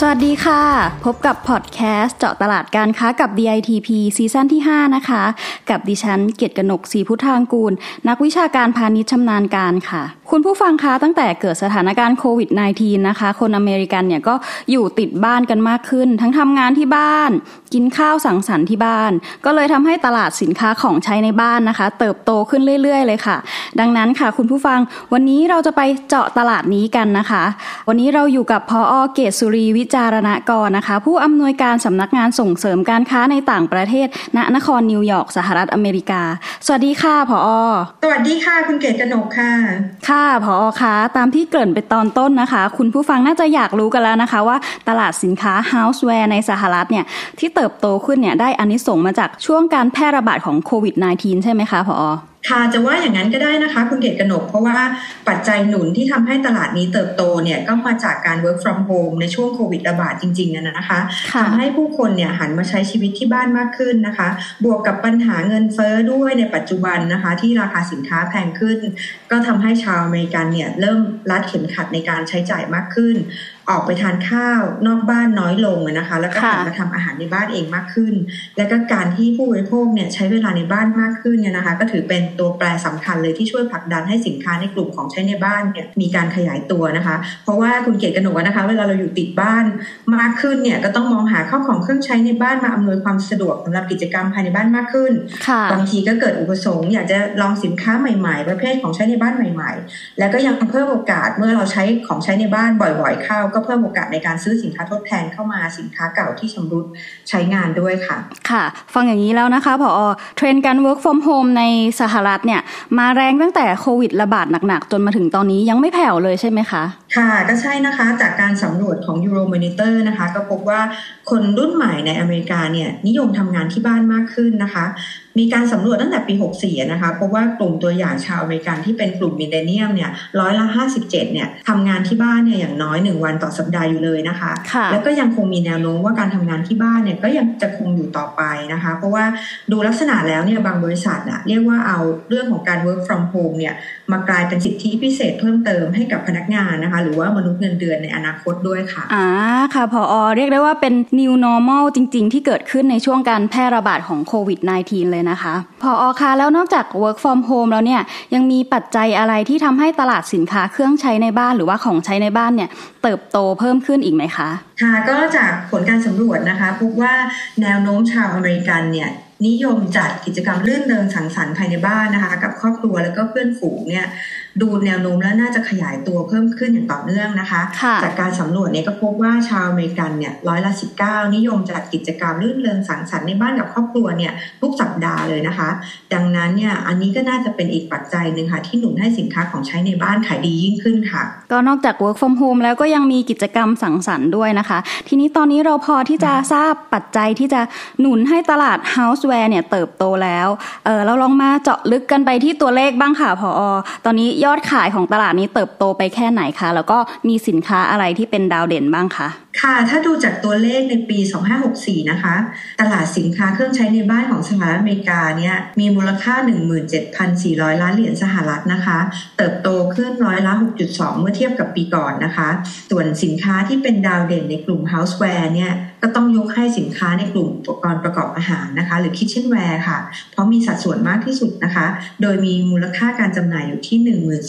สวัสดีค่ะ พบกับพอดแคสต์เจาะตลาดการค้ากับ DITP ซีซั่นที่ 5 นะคะ กับดิฉันเกียรติกนกศรีพุทธางกูล นักวิชาการพาณิชย์ชำนาญการค่ะ คุณผู้ฟังคะตั้งแต่เกิดสถานการณ์โควิด -19 นะคะ คนอเมริกันเนี่ยก็อยู่ติดบ้านกันมากขึ้น ทั้งทำงานที่บ้าน กินข้าวสังสรรค์ที่บ้าน ก็เลยทำให้ตลาดสินค้าของใช้ในบ้านนะคะ เติบโตขึ้นเรื่อย ๆ เลยค่ะ ดังนั้นค่ะ คุณผู้ฟังวันนี้เราจะไปเจาะตลาดนี้กันนะคะ วันนี้เราอยู่กับพออเกตสุรีวิจารณกรนะคะ ผู้อำนวยการสำนักงานส่งเสริมการค้าในต่างประเทศ ณนครนิวยอร์กสหรัฐอเมริกา สวัสดีค่ะผอ.สวัสดีค่ะ คุณเกศกนกค่ะ ค่ะผอ.คะตามที่เกริ่นไปตอนต้นนะคะ คุณผู้ฟังน่าจะอยากรู้กันแล้วนะคะว่าตลาดสินค้า Houseware ในสหรัฐเนี่ยที่เติบโตขึ้นเนี่ยได้อานิสงส์มาจากช่วงการแพร่ระบาดของโควิด -19 ใช่ไหมคะผอ.ค่ะจะว่าอย่างนั้นก็ได้นะคะ คุณเกศกนก เพราะว่าปัจจัยหนุนที่ทำให้ตลาดนี้เติบโตเนี่ยก็มาจากการ work from home ในช่วงโควิดระบาดจริงๆนะคะทำให้ผู้คนเนี่ยหันมาใช้ชีวิตที่บ้านมากขึ้นนะคะ บวกกับปัญหาเงินเฟ้อด้วยในปัจจุบันนะคะ ที่ราคาสินค้าแพงขึ้น ก็ทำให้ชาวอเมริกันเนี่ยเริ่มรัดเข็มขัดในการใช้จ่ายมากขึ้น ออกไปทานข้าวนอกบ้านน้อยลงนะคะ แล้วก็หันมาทำอาหารในบ้านเองมากขึ้น แล้วก็การที่ผู้บริโภคเนี่ยใช้เวลาในบ้านมากขึ้นเนี่ยนะคะ ก็ถือเป็นตัวแปรสำคัญเลยที่ช่วยผลักดันให้สินค้าในกลุ่มของใช้ในบ้านเนี่ยมีการขยายตัวนะคะ เพราะว่าคุณเกียรติกนกนะคะ เวลาเราอยู่ติดบ้านมากขึ้นเนี่ยก็ต้องมองหาข้าวของเครื่องใช้ในบ้านมาอำนวยความสะดวกสำหรับกิจกรรมภายในบ้านมากขึ้นบางทีก็เกิดอุปสงค์อยากจะลองสินค้าใหม่ ๆ ประเภทของใช้ในบ้านใหม่ ๆ แล้วก็ยังเพิ่มโอกาสเมื่อเราใช้ของใช้ในบ้านบ่อย ๆ เข้าก็เพิ่มโอกาสในการซื้อสินค้าทดแทนเข้ามาสินค้าเก่าที่ชำรุดใช้งานด้วยค่ะ ค่ะ ฟังอย่างนี้แล้วนะคะพอเทรนด์การ work from home ในสหรัฐเนี่ยมาแรงตั้งแต่โควิดระบาดหนักๆ จนมาถึงตอนนี้ยังไม่แผ่วเลยใช่ไหมคะค่ะก็ใช่นะคะจากการสำรวจของ Euromonitor นะคะ ก็พบว่าคนรุ่นใหม่ในอเมริกาเนี่ยนิยมทำงานที่บ้านมากขึ้นนะคะ มีการสำรวจตั้งแต่ปี 64 นะคะพบว่ากลุ่มตัวอย่างชาวอเมริกันที่เป็นกลุ่ม millennial เนี่ยร้อยละ 57 เนี่ยทำงานที่บ้านเนี่ยอย่างน้อย 1 วันต่อสัปดาห์อยู่เลยนะคะคะแล้วก็ยังคงมีแนวโน้มว่าการทำงานที่บ้านเนี่ยก็ยังจะคงอยู่ต่อไปนะคะ เพราะว่าดูลักษณะแล้วเนี่ยบางบริษัทอะเรียกว่าเอาเรื่องของการ work from home เนี่ยมากลายเป็นสิทธิพิเศษเพิ่มเติมให้กับพนักงานนะคะหรือว่ามนุษย์เงินเดือนในอนาคตด้วยค่ะอ่าค่ะพออเรียกได้ว่าเป็น new normal จริง ๆ ที่เกิดขึ้นในช่วงการแพร่ระบาดของโควิด -19 เลยนะคะพออคะแล้วนอกจาก work from home แล้วเนี่ยยังมีปัจจัยอะไรที่ทำให้ตลาดสินค้าเครื่องใช้ในบ้านหรือว่าของใช้ในบ้านเนี่ยเติบโตเพิ่มขึ้นอีกไหมคะค่ะก็จากผลการสำรวจนะคะพบว่าแนวโน้มชาวอเมริกันเนี่ยนิยมจัดกิจกรรมรื่นเริงสังสรรค์ภายในบ้านนะคะ กับครอบครัวแล้วก็เพื่อนฝูงเนี่ย ดูแนวโน้มแล้วน่าจะขยายตัวเพิ่มขึ้นอย่างต่อเนื่องนะคะ จากการสำรวจเนี่ยก็พบว่าชาวอเมริกันเนี่ยร้อยละสิบเก้านิยมจัดกิจกรรมรื่นเริงสังสรรค์ในบ้านกับครอบครัวเนี่ยทุกสัปดาห์เลยนะคะ ดังนั้นเนี่ยอันนี้ก็น่าจะเป็นอีกปัจจัยหนึ่งค่ะที่หนุนให้สินค้าของใช้ในบ้านขายดียิ่งขึ้นค่ะ ก็นอกจาก work from home แล้วก็ยังมีกิจกรรมสังสรรค์ด้วยนะคะ ทีนี้ตอนนี้เราพอที่จะทราบปัจจัยที่จะหนุนให้ตลาด houseware เนี่ยเติบโตแล้วเออเราลองมาเจาะลึกกันไปที่ตัวเลขบ้างค่ะพอตอนนี้ยอดขายของตลาดนี้เติบโตไปแค่ไหนคะ แล้วก็มีสินค้าอะไรที่เป็นดาวเด่นบ้างคะ ค่ะ ถ้าดูจากตัวเลขในปี 2564 นะคะ ตลาดสินค้าเครื่องใช้ในบ้านของสหรัฐอเมริกาเนี่ย มีมูลค่า 17,400 ล้านเหรียญสหรัฐนะคะ เติบโตขึ้นร้อยละ 6.2 เมื่อเทียบกับปีก่อนนะคะ ส่วนสินค้าที่เป็นดาวเด่นในกลุ่ม Houseware เนี่ย ก็ต้องยกให้สินค้าในกลุ่มอุปกรณ์ประกอบอาหารนะคะ หรือ Kitchenware ค่ะ เพราะมีสัดส่วนมากที่สุดนะคะ โดยมีมูลค่าการจำหน่ายอยู่ที่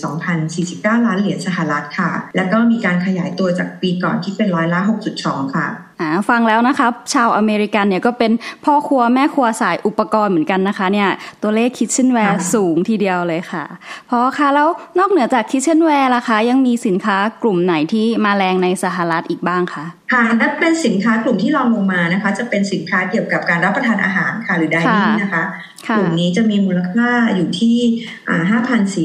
12,049 ล้านเหรียญสหรัฐค่ะ แล้วก็มีการขยายตัวจากปีก่อนที่เป็นร้อยละสุดสองค่ะ ฟังแล้วนะคะชาวอเมริกันเนี่ยก็เป็นพ่อครัวแม่ครัวสายอุปกรณ์เหมือนกันนะคะเนี่ยตัวเลข kitchenware สูงทีเดียวเลยค่ะเพราะค่ะแล้วนอกเหนือจาก kitchenware ล่ะคะ ยังมีสินค้ากลุ่มไหนที่มาแรงในสหรัฐอีกบ้างคะค่ะและเป็นสินค้ากลุ่มที่รองลงมานะคะ จะเป็นสินค้าเกี่ยวกับการรับประทานอาหารค่ะหรือ dining นะคะ กลุ่มนี้จะมีมูลค่าอยู่ที่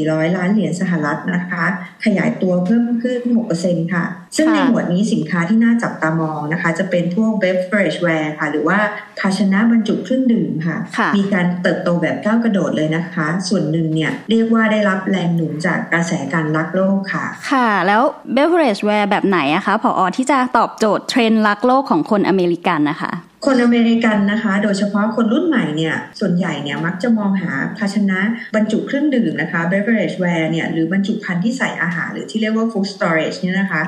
5,400 ล้านเหรียญสหรัฐนะคะ ขยายตัวเพิ่มขึ้น 6%ค่ะ ซึ่งในหมวดนี้สินค้าที่น่าจับตามองนะคะจะเป็นพวก beverage ware ค่ะ หรือว่าภาชนะบรรจุเครื่องดื่มค่ะ มีการเติบโตแบบก้าวกระโดดเลยนะคะ ส่วนหนึ่งเนี่ยเรียกว่าได้รับแรงหนุนจากกระแสการรักโลกค่ะ ค่ะ แล้ว beverage ware แบบไหนอะคะผออที่จะตอบโจทย์เทรนด์รักโลกของคนอเมริกันนะคะ คนอเมริกันนะคะ โดยเฉพาะคนรุ่นใหม่เนี่ยส่วนใหญ่เนี่ยมักจะมองหาภาชนะบรรจุเครื่องดื่มนะคะ beverage ware เนี่ยหรือบรรจุภัณฑ์ที่ใส่อาหาร หรือที่เรียกว่า food storage เนี่ยนะคะ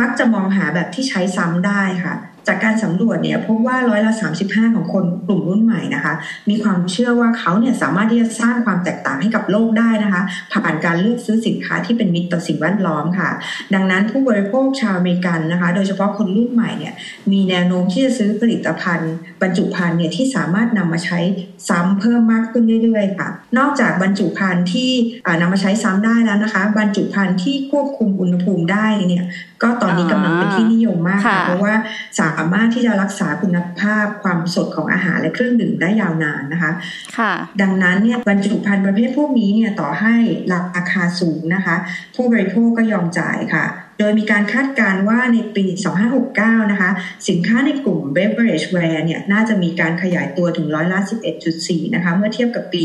มักจะมองหาแบบที่ใช้ซ้ำได้ค่ะ จากการสำรวจเนี่ยพบว่าร้อยละ 35 ของคนกลุ่มรุ่นใหม่นะคะ มีความเชื่อว่าเขาเนี่ยสามารถที่จะสร้างความแตกต่างให้กับโลกได้นะคะ ผ่านการเลือกซื้อสินค้าที่เป็นมิตรต่อสิ่งแวดล้อมค่ะ ดังนั้นผู้บริโภคชาวอเมริกันนะคะ โดยเฉพาะคนรุ่นใหม่เนี่ยมีแนวโน้มที่จะซื้อผลิตภัณฑ์ บรรจุภัณฑ์เนี่ยที่สามารถนำมาใช้ซ้ำเพิ่มมากขึ้นเรื่อยๆค่ะ นอกจากบรรจุภัณฑ์ที่นำมาใช้ซ้ำได้แล้วนะคะ บรรจุภัณฑ์ที่ควบคุมอุณหภูมิได้เนี่ยก็ตอนนี้กำลังเป็นที่นิยมมากค่ะเพราะว่าสามารถที่จะรักษาคุณภาพความสดของอาหารและเครื่องดื่มได้ยาวนานนะคะค่ะดังนั้นเนี่ยบรรจุภัณฑ์ประเภทพวกนี้เนี่ยต่อให้ราคาสูงนะคะ ผู้บริโภคก็ยอมจ่ายค่ะโดยมีการคาดการณ์ว่าในปี 2569 นะคะ สินค้าในกลุ่ม beverage ware เนี่ย น่าจะมีการขยายตัวถึงร้อยละ 11.4 นะคะ เมื่อเทียบกับปี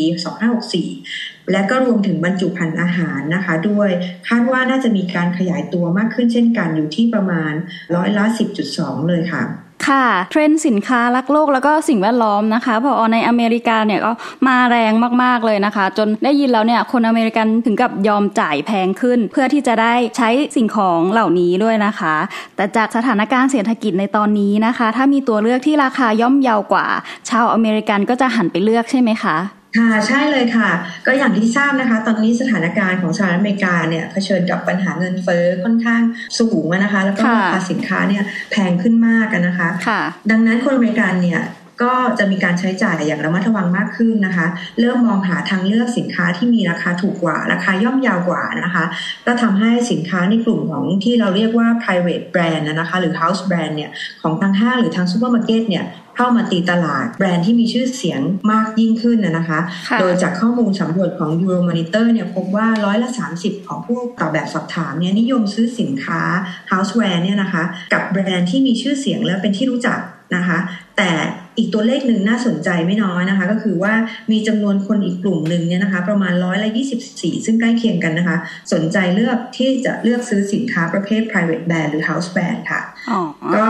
2564 และก็รวมถึงบรรจุภัณฑ์อาหารนะคะ ด้วยคาดว่าน่าจะมีการขยายตัวมากขึ้นเช่นกันอยู่ที่ประมาณร้อยละ 10.2 เลยค่ะค่ะเทรนด์สินค้ารักโลกแล้วก็สิ่งแวดล้อมนะคะพอในอเมริกาเนี่ยก็มาแรงมากๆเลยนะคะ จนได้ยินแล้วเนี่ยคนอเมริกันถึงกับยอมจ่ายแพงขึ้น เพื่อที่จะได้ใช้สิ่งของเหล่านี้ด้วยนะคะ แต่จากสถานการณ์เศรษฐกิจในตอนนี้นะคะ ถ้ามีตัวเลือกที่ราคาย่อมเยาวกว่า ชาวอเมริกันก็จะหันไปเลือกใช่ไหมคะ ค่ะใช่เลยค่ะ ก็อย่างที่ทราบนะคะ ตอนนี้สถานการณ์ของสหรัฐอเมริกาเนี่ยเผชิญกับปัญหาเงินเฟ้อค่อนข้างสูงนะคะ แล้วก็ราคาสินค้าเนี่ยแพงขึ้นมากนะคะดังนั้นคนอเมริกันเนี่ยก็จะมีการใช้จ่ายอย่างระมัดระวังมากขึ้นนะคะ เริ่มมองหาทางเลือกสินค้าที่มีราคาถูกกว่า ราคาย่อมยาวกว่านะคะ ก็ทำให้สินค้าในกลุ่มของที่เราเรียกว่า private brand นะคะ หรือ house brand เนี่ยของทางห้างหรือทางซูเปอร์มาร์เก็ตเนี่ย เข้ามาตีตลาด แบรนด์ที่มีชื่อเสียงมากยิ่งขึ้นนะคะ โดยจากข้อมูลสำรวจของ Euromonitor เนี่ยพบว่าร้อยละ 30 ของผู้ตอบแบบสอบถามเนี่ยนิยมซื้อสินค้า houseware เนี่ยนะคะ กับแบรนด์ที่มีชื่อเสียงและเป็นที่รู้จักนะคะ แต่ อีกตัวเลขหนึ่งน่าสนใจไม่น้อยนะคะ ก็คือว่ามีจำนวนคนอีกกลุ่มหนึ่งเนี่ยนะคะ ประมาณร้อยละยี่สิบสี่ซึ่งใกล้เคียงกันนะคะ สนใจเลือกที่จะเลือกซื้อสินค้าประเภท private brand หรือ house brand ค่ะก็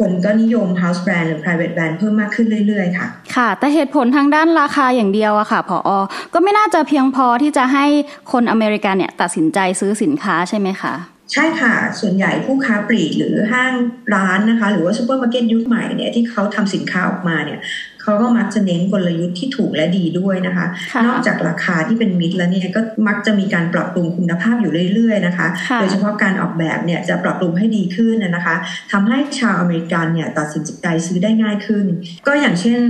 คนก็นิยม house brand หรือ private brand เพิ่มมากขึ้นเรื่อยๆค่ะ ค่ะ แต่เหตุผลทางด้านราคาอย่างเดียวอะค่ะผอ.ก็ไม่น่าจะเพียงพอที่จะให้คนอเมริกันเนี่ยตัดสินใจซื้อสินค้าใช่ไหมคะ ใช่ค่ะ ส่วนใหญ่ผู้ค้าปลีกหรือห้างร้านนะคะ หรือว่าซูเปอร์มาร์เก็ตยุคใหม่เนี่ยที่เขาทำสินค้าออกมาเนี่ย เขาก็มักจะเน้นกลยุทธ์ที่ถูกและดีด้วยนะคะ นอกจากราคาที่เป็นมิตรแล้วเนี่ยก็มักจะมีการปรับปรุงคุณภาพอยู่เรื่อยๆนะคะ โดยเฉพาะการออกแบบเนี่ยจะปรับปรุงให้ดีขึ้นนะคะทำให้ชาวอเมริกันเนี่ยตัดสินใจซื้อได้ง่ายขึ้น ก็อย่างเช่น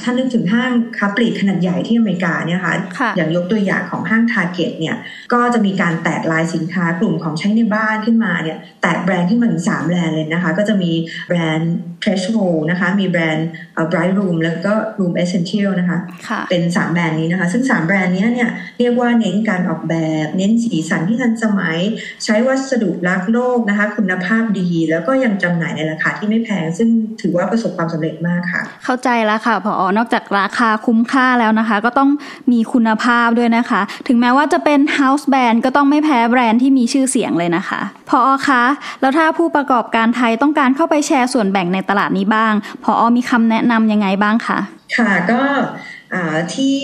ถ้านึกถึงห้างค้าปลีกขนาดใหญ่ที่อเมริกาเนี่ยค่ะอย่างยกตัวอย่างของห้าง Target เนี่ยก็จะมีการแตกไลน์สินค้ากลุ่มของใช้ในบ้านขึ้นมาเนี่ยแตกแบรนด์ขึ้นมาถึงสามแบรนด์เลยนะคะ ก็จะมีแบรนด์ Threshold นะคะ มีแบรนด์ Bright Room แล้วก็ Room Essentials นะคะคะเป็น 3 แบรนด์นี้นะคะ ซึ่ง 3 แบรนด์นี้เนี่ยเรียกว่าเน้นการออกแบบ เน้นสีสันที่ทันสมัย ใช้วัสดุรักโลกนะคะ คุณภาพดี แล้วก็ยังจำหน่ายในราคาที่ไม่แพง ซึ่งถือว่าประสบความสำเร็จมากค่ะ เข้าใจแล้วค่ะพออนอกจากราคาคุ้มค่าแล้วนะคะ ก็ต้องมีคุณภาพด้วยนะคะ ถึงแม้ว่าจะเป็น House Brand ก็ต้องไม่แพ้แบรนด์ที่มีชื่อเสียงเลยนะคะพออคะแล้วถ้าผู้ประกอบการไทยต้องการเข้าไปแชร์ส่วนแบ่งในตลาดนี้บ้าง พออมีคำแนะนำยังไงบ้างคะค่ะก็ที่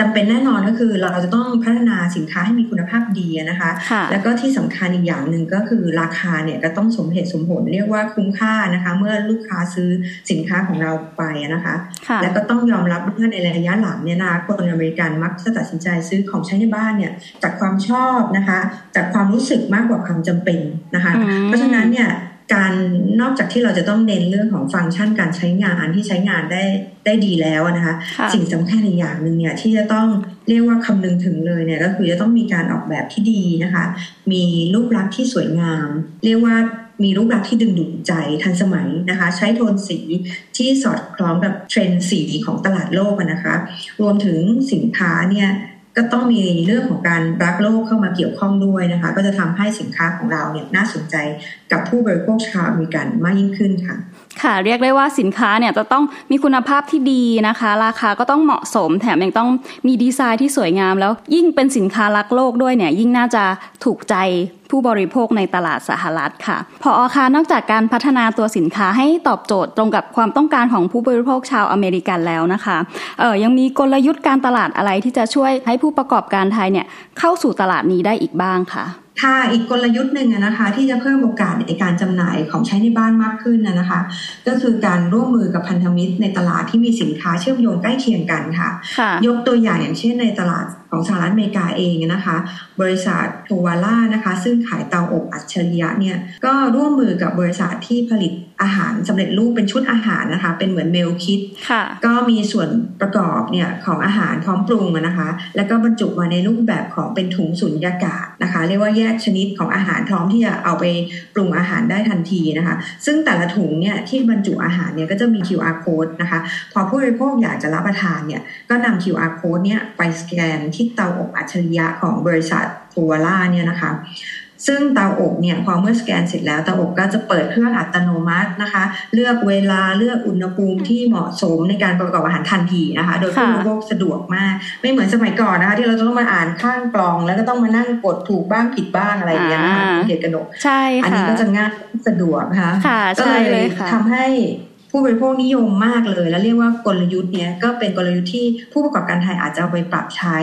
จำเป็นแน่นอนก็คือเราจะต้องพัฒนาสินค้าให้มีคุณภาพดีนะคะคะแล้วก็ที่สำคัญอีกอย่างหนึ่งก็คือราคาเนี่ยก็ต้องสมเหตุสมผลเรียกว่าคุ้มค่านะคะ เมื่อลูกค้าซื้อสินค้าของเราไปนะคะคะแล้วก็ต้องยอมรับว่าในระยะหลังเนี่ยนะคนอเมริกันมักจะตัดสินใจซื้อของใช้ในบ้านเนี่ยจากความชอบนะคะ จากความรู้สึกมากกว่าความจำเป็นนะคะ เพราะฉะนั้นเนี่ย การนอกจากที่เราจะต้องเน้นเรื่องของฟังก์ชันการใช้งานที่ใช้งานได้ได้ดีแล้วนะคะสิ่งสำคัญอีกอย่างหนึ่งเนี่ยที่จะต้องเรียกว่าคำนึงถึงเลยเนี่ยก็คือจะต้องมีการออกแบบที่ดีนะคะ มีรูปลักษณ์ที่สวยงาม เรียกว่ามีรูปลักษณ์ที่ดึงดูดใจทันสมัยนะคะ ใช้โทนสีที่สอดคล้องกับเทรนด์สีของตลาดโลกนะคะ รวมถึงสินค้าเนี่ย ก็ต้องมีเรื่องของการรักโลกเข้ามาเกี่ยวข้องด้วยนะคะ ก็จะทำให้สินค้าของเราเนี่ยน่าสนใจกับผู้บริโภคชาวอเมริกันมากยิ่งขึ้นค่ะ ค่ะเรียกได้ว่าสินค้าเนี่ยจะต้องมีคุณภาพที่ดีนะคะ ราคาก็ต้องเหมาะสม แถมยังต้องมีดีไซน์ที่สวยงาม แล้วยิ่งเป็นสินค้ารักโลกด้วยเนี่ยยิ่งน่าจะถูกใจผู้บริโภคในตลาดสหรัฐค่ะ ผอ.คะนอกจากการพัฒนาตัวสินค้าให้ตอบโจทย์ตรงกับความต้องการของผู้บริโภคชาวอเมริกันแล้วนะคะเออยังมีกลยุทธ์การตลาดอะไรที่จะช่วยให้ผู้ประกอบการไทยเนี่ยเข้าสู่ตลาดนี้ได้อีกบ้างค่ะ ค่ะอีกกลยุทธ์หนึ่งนะคะที่จะเพิ่มโอกาสในการจำหน่ายของใช้ในบ้านมากขึ้นนะคะ ก็คือการร่วมมือกับพันธมิตรในตลาดที่มีสินค้าเชื่อมโยงใกล้เคียงกันค่ะ ยกตัวอย่างอย่างเช่นในตลาด ของสหรัฐอเมริกาเองนะคะ บริษัทโทวาล่านะคะ ซึ่งขายเตาอบอัจฉริยะเนี่ยก็ร่วมมือกับบริษัทที่ผลิตอาหารสำเร็จรูปเป็นชุดอาหารนะคะ เป็นเหมือนเมลคิดก็มีส่วนประกอบเนี่ยของอาหารพร้อมปรุงนะคะ แล้วก็บรรจุมาในรูปแบบของเป็นถุงสุญญากาศนะคะ เรียกว่าแยกชนิดของอาหารพร้อมที่จะเอาไปปรุงอาหารได้ทันทีนะคะ ซึ่งแต่ละถุงเนี่ยที่บรรจุอาหารเนี่ยก็จะมี QR code นะคะ พอผู้บริโภคอยากจะรับประทานเนี่ยก็นำ QR code เนี่ยไปสแกนที่เตาอบอัจฉริยะของบริษัททัวล่าเนี่ยนะคะ ซึ่งเตาอบเนี่ยพอเมื่อสแกนเสร็จแล้วเตาอบก็จะเปิดเครื่องอัตโนมัตินะคะ เลือกเวลาเลือกอุณหภูมิที่เหมาะสมในการประกอบอาหารทันทีนะคะ โดยผู้บริโภคสะดวกมาก ไม่เหมือนสมัยก่อนนะคะ ที่เราต้องมาอ่านข้างกล่อง แล้วก็ต้องมานั่งกดถูกบ้างผิดบ้างอะไรอย่างเงี้ยนะคะเด็กกระหนกใช่ค่ะอันนี้ก็จะง่ายสะดวกนะคะก็เลยทำให้ ผู้บริโภคนิยมมากเลย แล้วเรียกว่ากลยุทธ์เนี้ยก็เป็นกลยุทธ์ที่ผู้ประกอบการไทยอาจจะเอาไปปรับใช้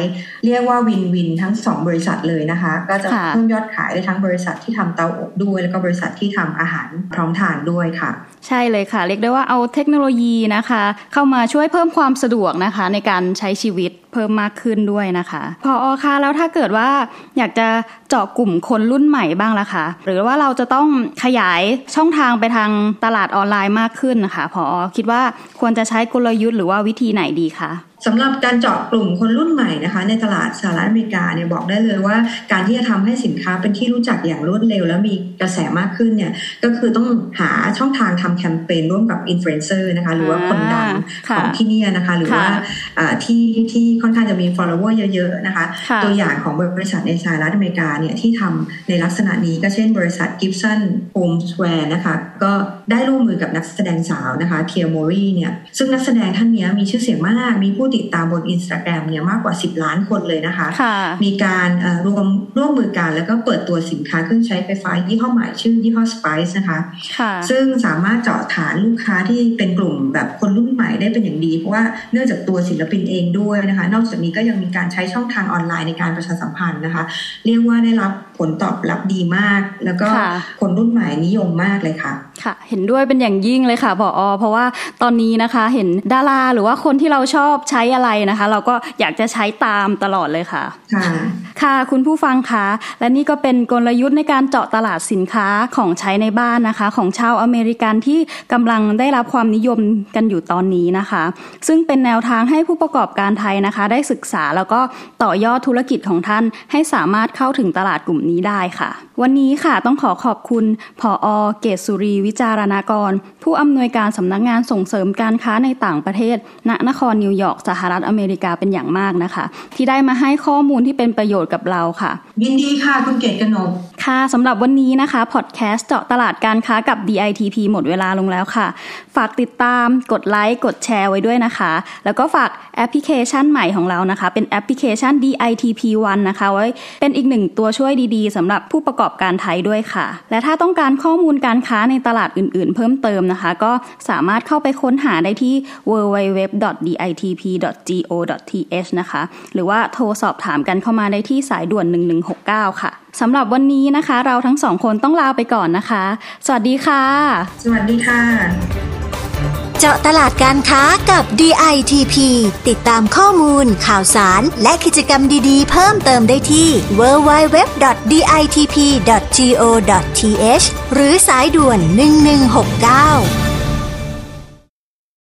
เรียกว่าวินวินทั้งสองบริษัทเลยนะคะ ก็จะเพิ่มยอดขายได้ทั้งบริษัทที่ทำเตาอบด้วย แล้วก็บริษัทที่ทำอาหารพร้อมทานด้วยค่ะ ใช่เลยค่ะ เรียกได้ว่าเอาเทคโนโลยีนะคะ เข้ามาช่วยเพิ่มความสะดวกนะคะ ในการใช้ชีวิตเพิ่มมากขึ้นด้วยนะคะ พออคะแล้วถ้าเกิดว่าอยากจะเจาะกลุ่มคนรุ่นใหม่บ้างล่ะคะหรือว่าเราจะต้องขยายช่องทางไปทางตลาดออนไลน์มากขึ้นนะคะพออคิดว่าควรจะใช้กลยุทธ์หรือว่าวิธีไหนดีคะ สำหรับการเจาะกลุ่มคนรุ่นใหม่นะคะในตลาดสหรัฐอเมริกาเนี่ยบอกได้เลยว่า การที่จะทำให้สินค้าเป็นที่รู้จักอย่างรวดเร็ว แล้วมีกระแสมากขึ้นเนี่ยก็คือต้องหาช่องทางทำแคมเปญร่วมกับอินฟลูเอนเซอร์นะคะหรือว่าคนดังของที่นี่นะคะหรือว่าที่ที่ค่อนข้างจะมี follower เยอะๆนะคะตัวอย่างของบริษัทในสหรัฐอเมริกาเนี่ยที่ทำในลักษณะนี้ก็เช่น บริษัท Gibson Homewares นะคะก็ได้ร่วมมือกับนักแสดงสาวนะคะ Tia Mowry เนี่ยซึ่งนักแสดงท่านนี้มีชื่อเสียงมากมีผู้ติดตามบนอินสตาแกรมเนี่ยมากกว่า 10 ล้านคนเลยนะคะมีการรวมร่วมมือกันแล้วก็เปิดตัวสินค้าเครื่องใช้ไฟฟ้ายี่ห้อใหม่ชื่อยี่ห้อ Spice นะคะซึ่งสามารถเจาะฐานลูกค้าที่เป็นกลุ่มแบบคนรุ่นใหม่ได้เป็นอย่างดี เพราะว่าเนื่องจากตัวศิลปินเองด้วยนะคะ นอกจากนี้ก็ยังมีการใช้ช่องทางออนไลน์ในการประชาสัมพันธ์นะคะ เรียกว่าได้รับผลตอบรับดีมาก แล้วก็คนรุ่นใหม่นิยมมากเลยค่ะ ค่ะ เห็นด้วยเป็นอย่างยิ่งเลยค่ะผอเพราะว่าตอนนี้นะคะ เห็นดาราหรือว่าคนที่เราชอบใช้อะไรนะคะ เราก็อยากจะใช้ตามตลอดเลยค่ะค่ะ ค่ะคุณผู้ฟังคะและนี่ก็เป็นกลยุทธ์ในการเจาะตลาดสินค้าของใช้ในบ้านนะคะ ของชาวอเมริกันที่กำลังได้รับความนิยมกันอยู่ตอนนี้นะคะ ซึ่งเป็นแนวทางให้ผู้ประกอบการไทยนะคะ ได้ศึกษาแล้วก็ต่อยอดธุรกิจของท่าน ให้สามารถเข้าถึงตลาดกลุ่มนี้ได้ค่ะ วันนี้ค่ะต้องขอขอบคุณผออเกษสุรีวิจารณากร ผู้อำนวยการสำนักงานส่งเสริมการค้าในต่างประเทศ ณนครนิวยอร์กสหรัฐอเมริกาเป็นอย่างมากนะคะ ที่ได้มาให้ข้อมูลที่เป็นประโยชน์กับเราค่ะ ยินดีค่ะ คุณเกศกนกค่ะสำหรับวันนี้นะคะพอดแคสต์เจาะตลาดการค้ากับ DITP หมดเวลาลงแล้วค่ะ ฝากติดตามกดไลค์กดแชร์ไว้ด้วยนะคะ แล้วก็ฝากแอปพลิเคชันใหม่ของเรานะคะ เป็นแอปพลิเคชัน DITP One นะคะไว้เป็นอีกหนึ่งตัวช่วยดีๆสำหรับผู้ประกอบการไทยด้วยค่ะ และถ้าต้องการข้อมูลการค้าในตลาดอื่นๆ เพิ่มเติมนะคะ ก็สามารถเข้าไปค้นหาได้ที่ www.ditp.go.th นะคะ หรือว่าโทรสอบถามกันเข้ามาได้ที่สายด่วน 1169 ค่ะสำหรับวันนี้นะคะ เราทั้งสองคนต้องลาไปก่อนนะคะ สวัสดีค่ะ สวัสดีค่ะ เจาะตลาดการค้ากับ DITP ติดตามข้อมูล ข่าวสาร และกิจกรรมดีๆ เพิ่มเติมได้ที่ www.ditp.go.th หรือสายด่วน 1169